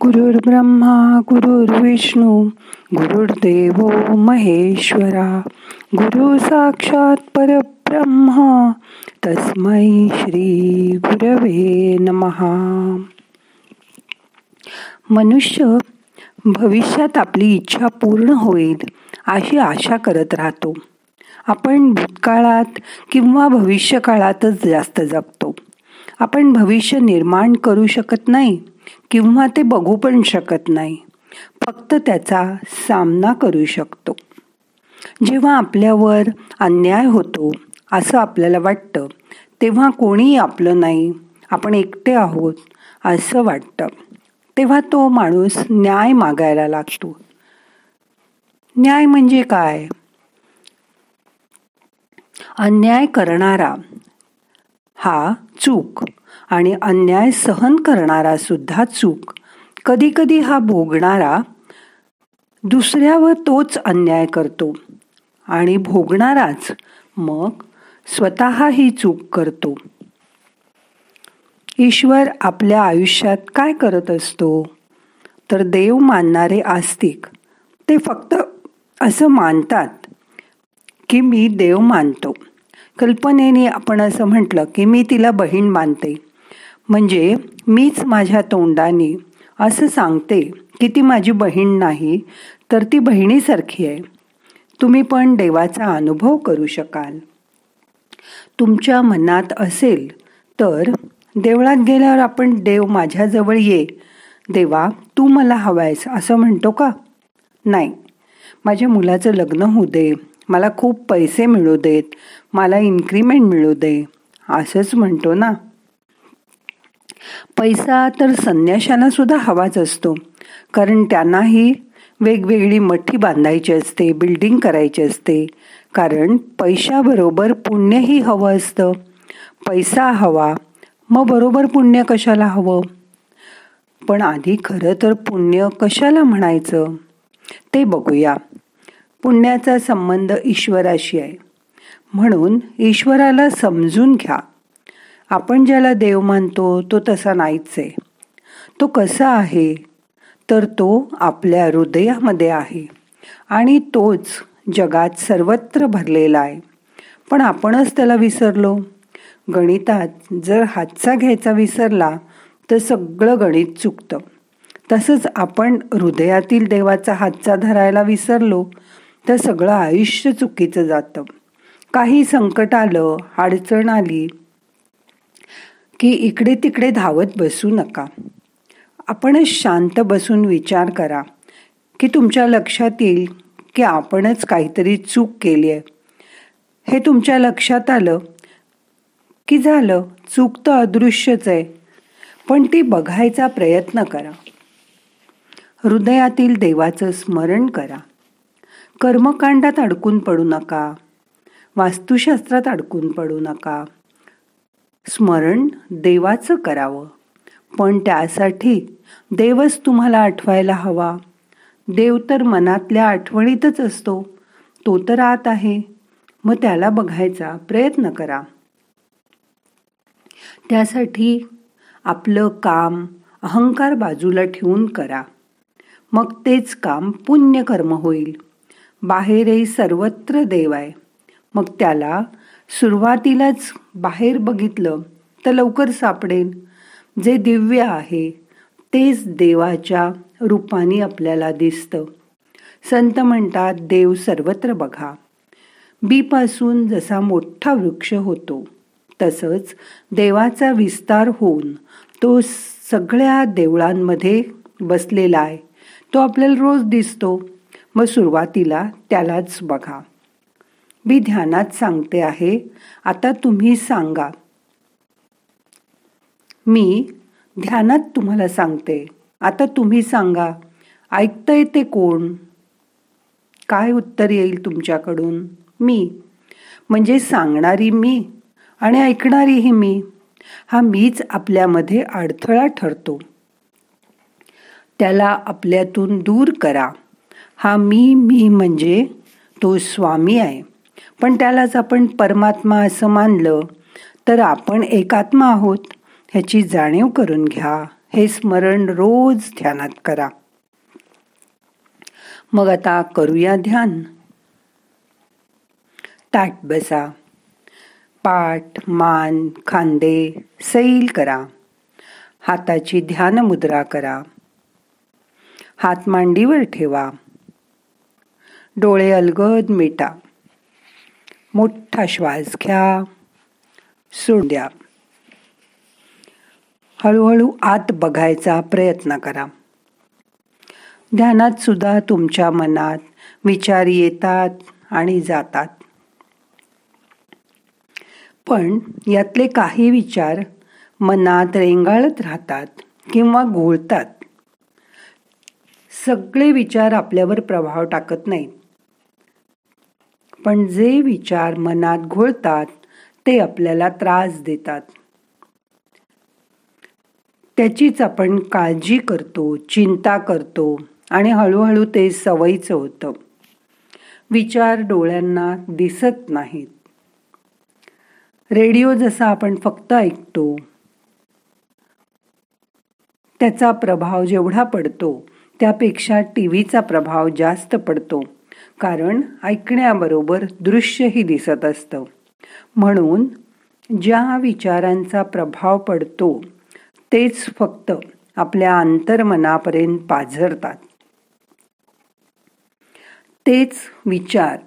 गुरुर् ब्रह्मा गुरुर्विष्णू गुरुर्देव महेश्वरा गुरु साक्षात परब्रह्मा तस्मै श्री गुरवे नमहा मनुष्य भविष्यात आपली इच्छा पूर्ण होईल अशी आशा करत राहतो. आपण भूतकाळात किंवा भविष्य काळातच जास्त जगतो. आपण भविष्य निर्माण करू शकत नाही. किंवा ते बघू पण शकत नाही. फक्त त्याचा सामना करू शकतो. जेव्हा आपल्यावर अन्याय होतो असं आपल्याला वाटतं तेव्हा कोणीही आपलं नाही. आपण एकटे आहोत असं वाटतं. तेव्हा तो माणूस न्याय मागायला लागतो. न्याय म्हणजे काय? अन्याय करणारा हा चूक आणि अन्याय सहन करणारा सुद्धा चूक. कधीकधी हा भोगणारा दुसऱ्यावर तोच अन्याय करतो आणि भोगणाराच मग स्वतः ही चूक करतो. ईश्वर आपल्या आयुष्यात काय करत असतो? तर देव मानणारे आस्तिक ते फक्त असं मानतात की मी देव मानतो. कल्पनेने आपण असं म्हटलं की मी तिला बहीण मानते. म्हणजे मीच माझ्या तोंडाने असं सांगते की ती माझी बहीण नाही तर ती बहिणीसारखी आहे. तुम्ही पण देवाचा अनुभव करू शकाल. तुमच्या मनात असेल तर देवळात गेल्यावर आपण देव माझ्याजवळ ये. देवा तू मला हवायस असं म्हणतो का? नाही. माझ्या मुलाचं लग्न होऊ दे. मला खूप पैसे मिळू देत. मला इन्क्रीमेंट मिळू दे. असंच म्हणतो ना. पैसा तर संन्याशाला सुद्धा हवाच असतो. कारण त्यांनाही वेगवेगळी मठी बांधायची असते बिल्डिंग करायची असते. कारण पैशाबरोबर पुण्यही हवं असतं. पैसा हवा मग बरोबर पुण्य कशाला हवं? पण आधी खरं तर पुण्य कशाला म्हणायचं? ते बघूया. पुण्याचा संबंध ईश्वराशी आहे. म्हणून ईश्वराला समजून घ्या. आपण ज्याला देव मानतो तो तसा नाहीच आहे. तो कसा आहे? तर तो आपल्या हृदयामध्ये आहे आणि तोच जगात सर्वत्र भरलेला आहे. पण आपणच त्याला विसरलो. गणितात जर हातचा घ्यायचा विसरला तर सगळं गणित चुकतं. तसंच आपण हृदयातील देवाचा हातचा धरायला विसरलो तर सगळं आयुष्य चुकीचं जातं. काही संकट आलं अडचण आली की इकडे तिकडे धावत बसू नका. आपणच शांत बसून विचार करा की तुमच्या लक्षात येईल की आपणच काहीतरी चूक केली आहे. हे तुमच्या लक्षात आलं की झालं चूक तर अदृश्यच आहे पण ती बघायचा प्रयत्न करा. हृदयातील देवाचं स्मरण करा. कर्मकांडात अडकून पडू नका. वास्तुशास्त्रात अडकून पडू नका. स्मरण देवाचं करावं. पण त्यासाठी देवच तुम्हाला आठवायला हवा. देव तर मनातल्या आठवणीतच असतो. तो तर आत आहे. मग त्याला बघायचा प्रयत्न करा. त्यासाठी आपलं काम अहंकार बाजूला ठेवून करा. मग तेच काम पुण्यकर्म होईल. बाहेरही सर्वत्र देव आहे. मग त्याला सुरुवातीलाच बाहेर बघितलं तर लवकर सापडेल. जे दिव्य आहे तेच देवाच्या रूपाने आपल्याला दिसतं. संत म्हणतात देव सर्वत्र बघा. बीपासून जसा मोठा वृक्ष होतो तसंच देवाचा विस्तार होऊन तो सगळ्या देवळांमध्ये बसलेला आहे. तो आपल्याला रोज दिसतो. मग सुरुवातीला त्यालाच बघा. मी ध्यानात सांगते आहे. आता तुम्ही सांगा. मी ध्यानात तुम्हाला सांगते. आता तुम्ही सांगा ऐकता ते कोण? काय उत्तर येईल तुमच्याकडून? मी. म्हणजे सांगणारी मी आणि ऐकणारीही मी. हा मीच आपल्यामध्ये अडथळा ठरतो. त्याला आपल्यातून दूर करा. हा मी मी म्हणजे तो स्वामी आहे. पण त्यालाच आपण परमात्मा असं मानलं तर आपण एकात्मा आहोत ह्याची जाणीव करून घ्या. हे स्मरण रोज ध्यानात करा. मग आता करूया ध्यान. ताट बसा. पाठ मान खांदे सैल करा. हाताची ध्यान मुद्रा करा. हात मांडीवर ठेवा. डोळे अलगद मिटा. मोठा श्वास घ्या. सोड द्या. हळूहळू आत बघायचा प्रयत्न करा. ध्यानात सुद्धा तुमच्या मनात विचार येतात आणि जातात. पण यातले काही विचार मनात रेंगाळत राहतात किंवा घोळतात. सगळे विचार आपल्यावर प्रभाव टाकत नाहीत. पण जे विचार मनात घोळतात ते आपल्याला त्रास देतात. त्याचीच आपण काळजी करतो चिंता करतो आणि हळूहळू ते सवयीचं होतं. विचार डोळ्यांना दिसत नाहीत. रेडिओ जसा आपण फक्त ऐकतो त्याचा प्रभाव जेवढा पडतो त्यापेक्षा टी व्हीचा प्रभाव जास्त पडतो. कारण ऐकण्याबरोबर दृश्यही दिसत असतं. म्हणून ज्या विचारांचा प्रभाव पडतो तेच फक्त आपल्या अंतर्मनापर्यंत पाझरतात. तेच विचार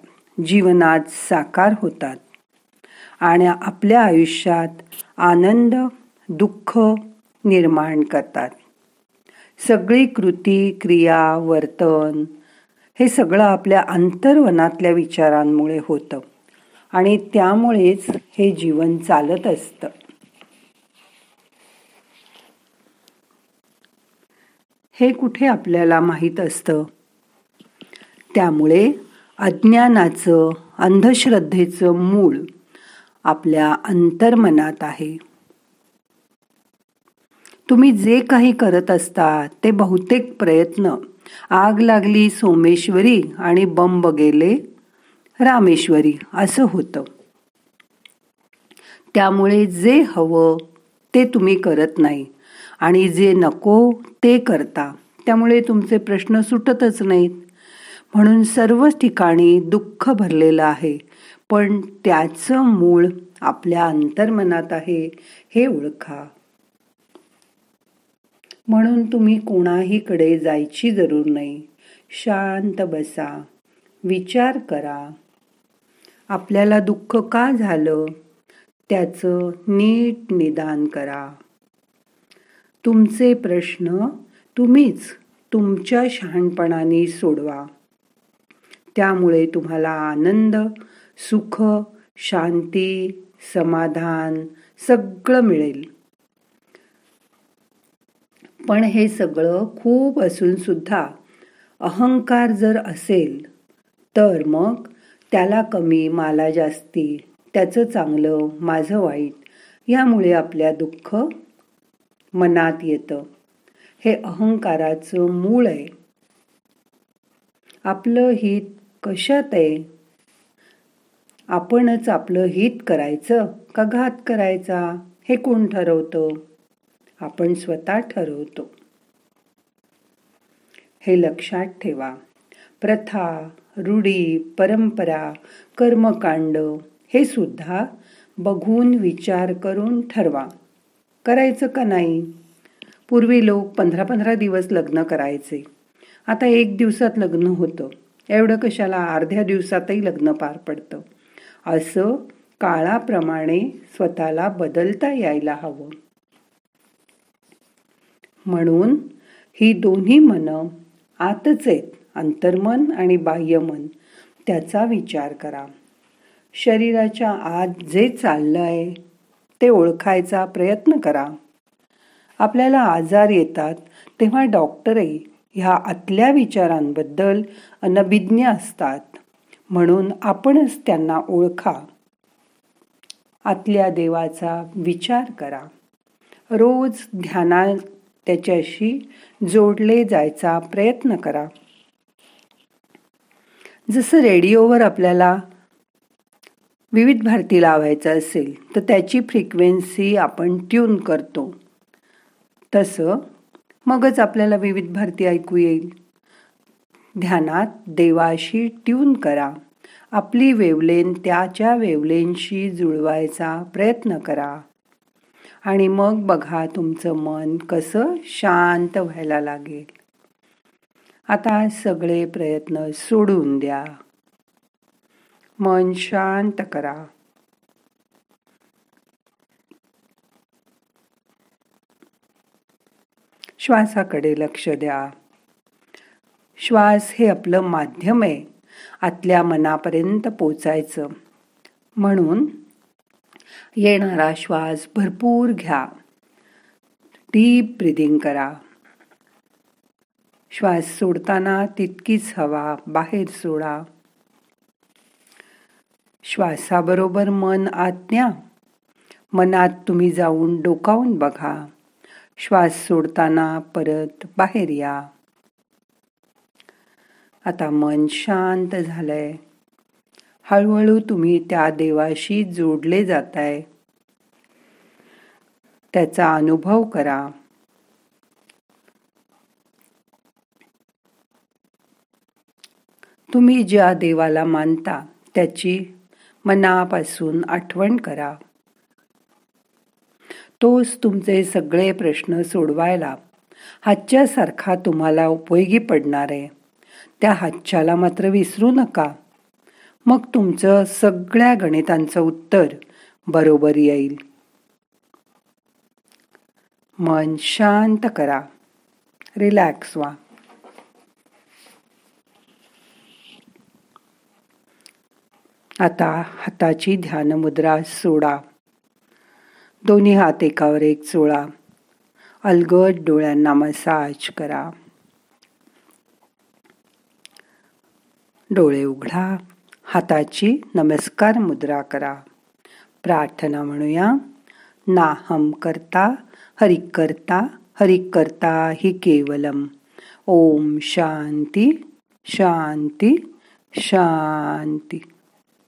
जीवनात साकार होतात आणि आपल्या आयुष्यात आनंद दुःख निर्माण करतात. सगळी कृती क्रिया वर्तन हे सगळं आपल्या अंतर्वनातल्या विचारांमुळे होतं. आणि त्यामुळेच हे जीवन चालत असतं. हे कुठे आपल्याला माहीत असतं? त्यामुळे अज्ञानाचं अंधश्रद्धेचं मूळ आपल्या अंतर्मनात आहे. तुम्ही जे काही करत असता ते बहुतेक प्रयत्न आग लागली सोमेश्वरी आणि बंब गेले रामेश्वरी असं होतं. त्यामुळे जे हवं ते तुम्ही करत नाही आणि जे नको ते करता. त्यामुळे तुमचे प्रश्न सुटतच नाहीत. म्हणून सर्वच ठिकाणी दुःख भरलेलं आहे पण त्याचं मूळ आपल्या अंतर्मनात आहे हे ओळखा. म्हणून तुम्ही कोणाहीकडे जायची जरूर नाही. शांत बसा. विचार करा. आपल्याला दुःख का झालं? त्याचं नीट निदान करा. तुमचे प्रश्न तुम्हीच तुमच्या शहाणपणाने सोडवा. त्यामुळे तुम्हाला आनंद सुख शांती समाधान सगळं मिळेल. पण हे सगळं खूप असून सुद्धा अहंकार जर असेल तर मग त्याला कमी मला जास्ती त्याचं चांगलं माझं वाईट यामुळे आपल्या दुःख मनात येतं. हे अहंकाराचं मूळ आहे. आपलं हित कशात आहे? आपणच आपलं हित करायचं का घात करायचा? हे कोण ठरवतं? आपण स्वतः ठरवतो. हे लक्षात ठेवा. प्रथा रूढी परंपरा कर्मकांड हे सुद्धा बघून विचार करून ठरवा. करायचं का नाही? पूर्वी लोक पंधरा पंधरा दिवस लग्न करायचे. आता एक दिवसात लग्न होतं. एवढं कशाला? अर्ध्या दिवसातही लग्न पार पडतं. असं काळाप्रमाणे स्वतःला बदलता यायला हवं. म्हणून ही दोन्ही मन आतच आहेत अंतर्मन आणि बाह्यमन. त्याचा विचार करा. शरीराच्या आत जे चाललं आहे ते ओळखायचा प्रयत्न करा. आपल्याला आजार येतात तेव्हा डॉक्टरही ह्या आतल्या विचारांबद्दल अनभिज्ञ असतात. म्हणून आपणच त्यांना ओळखा. आतल्या देवाचा विचार करा. रोज ध्यानात त्याच्याशी जोडले जायचा प्रयत्न करा. जसं रेडिओवर आपल्याला विविध भारती लावायचं असेल तर त्याची फ्रिक्वेन्सी आपण ट्यून करतो. तसं मगच आपल्याला विविध भारती ऐकू येईल. ध्यानात देवाशी ट्यून करा. आपली वेवलेन त्याच्या वेवलेनशी जुळवायचा प्रयत्न करा. आणि मग बघा तुमचं मन कसं शांत व्हायला लागेल. आता सगळे प्रयत्न सोडून द्या. मन शांत करा. श्वासाकडे लक्ष द्या. श्वास हे आपलं माध्यम आहे. आतल्या मनापर्यंत पोचायचं. म्हणून येणारा श्वास भरपूर घ्या. डीप ब्रिदिंग करा. श्वास सोडताना तितकीच हवा बाहेर सोडा. श्वासाबरोबर मन आत न्या. मनात तुम्ही जाऊन डोकावून बघा. श्वास सोडताना परत बाहेर या. आता मन शांत झालंय. हळूहळू तुम्ही त्या देवाशी जोडले जाताय. त्याचा अनुभव करा. तुम्ही ज्या देवाला मानता त्याची मनापासून आठवण करा. तोच तुमचे सगळे प्रश्न सोडवायला हातच्यासारखा तुम्हाला उपयोगी पडणार आहे. त्या हातच्याला मात्र विसरू नका. मग तुमचं सगळ्या गणितांचं उत्तर बरोबर येईल. मन शांत करा. रिलॅक्स व्हा. आता हाताची ध्यान मुद्रा सोडा. दोन्ही हात एकावर एक चोळा. अलगद डोळ्यांना मसाज करा. डोळे उघडा. हाताची नमस्कार मुद्रा करा. प्रार्थना म्हणूया. नाहम करता हरि करता हरि करता हि केवलम. ओम शांती शांती शांती.